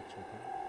kaçırdı.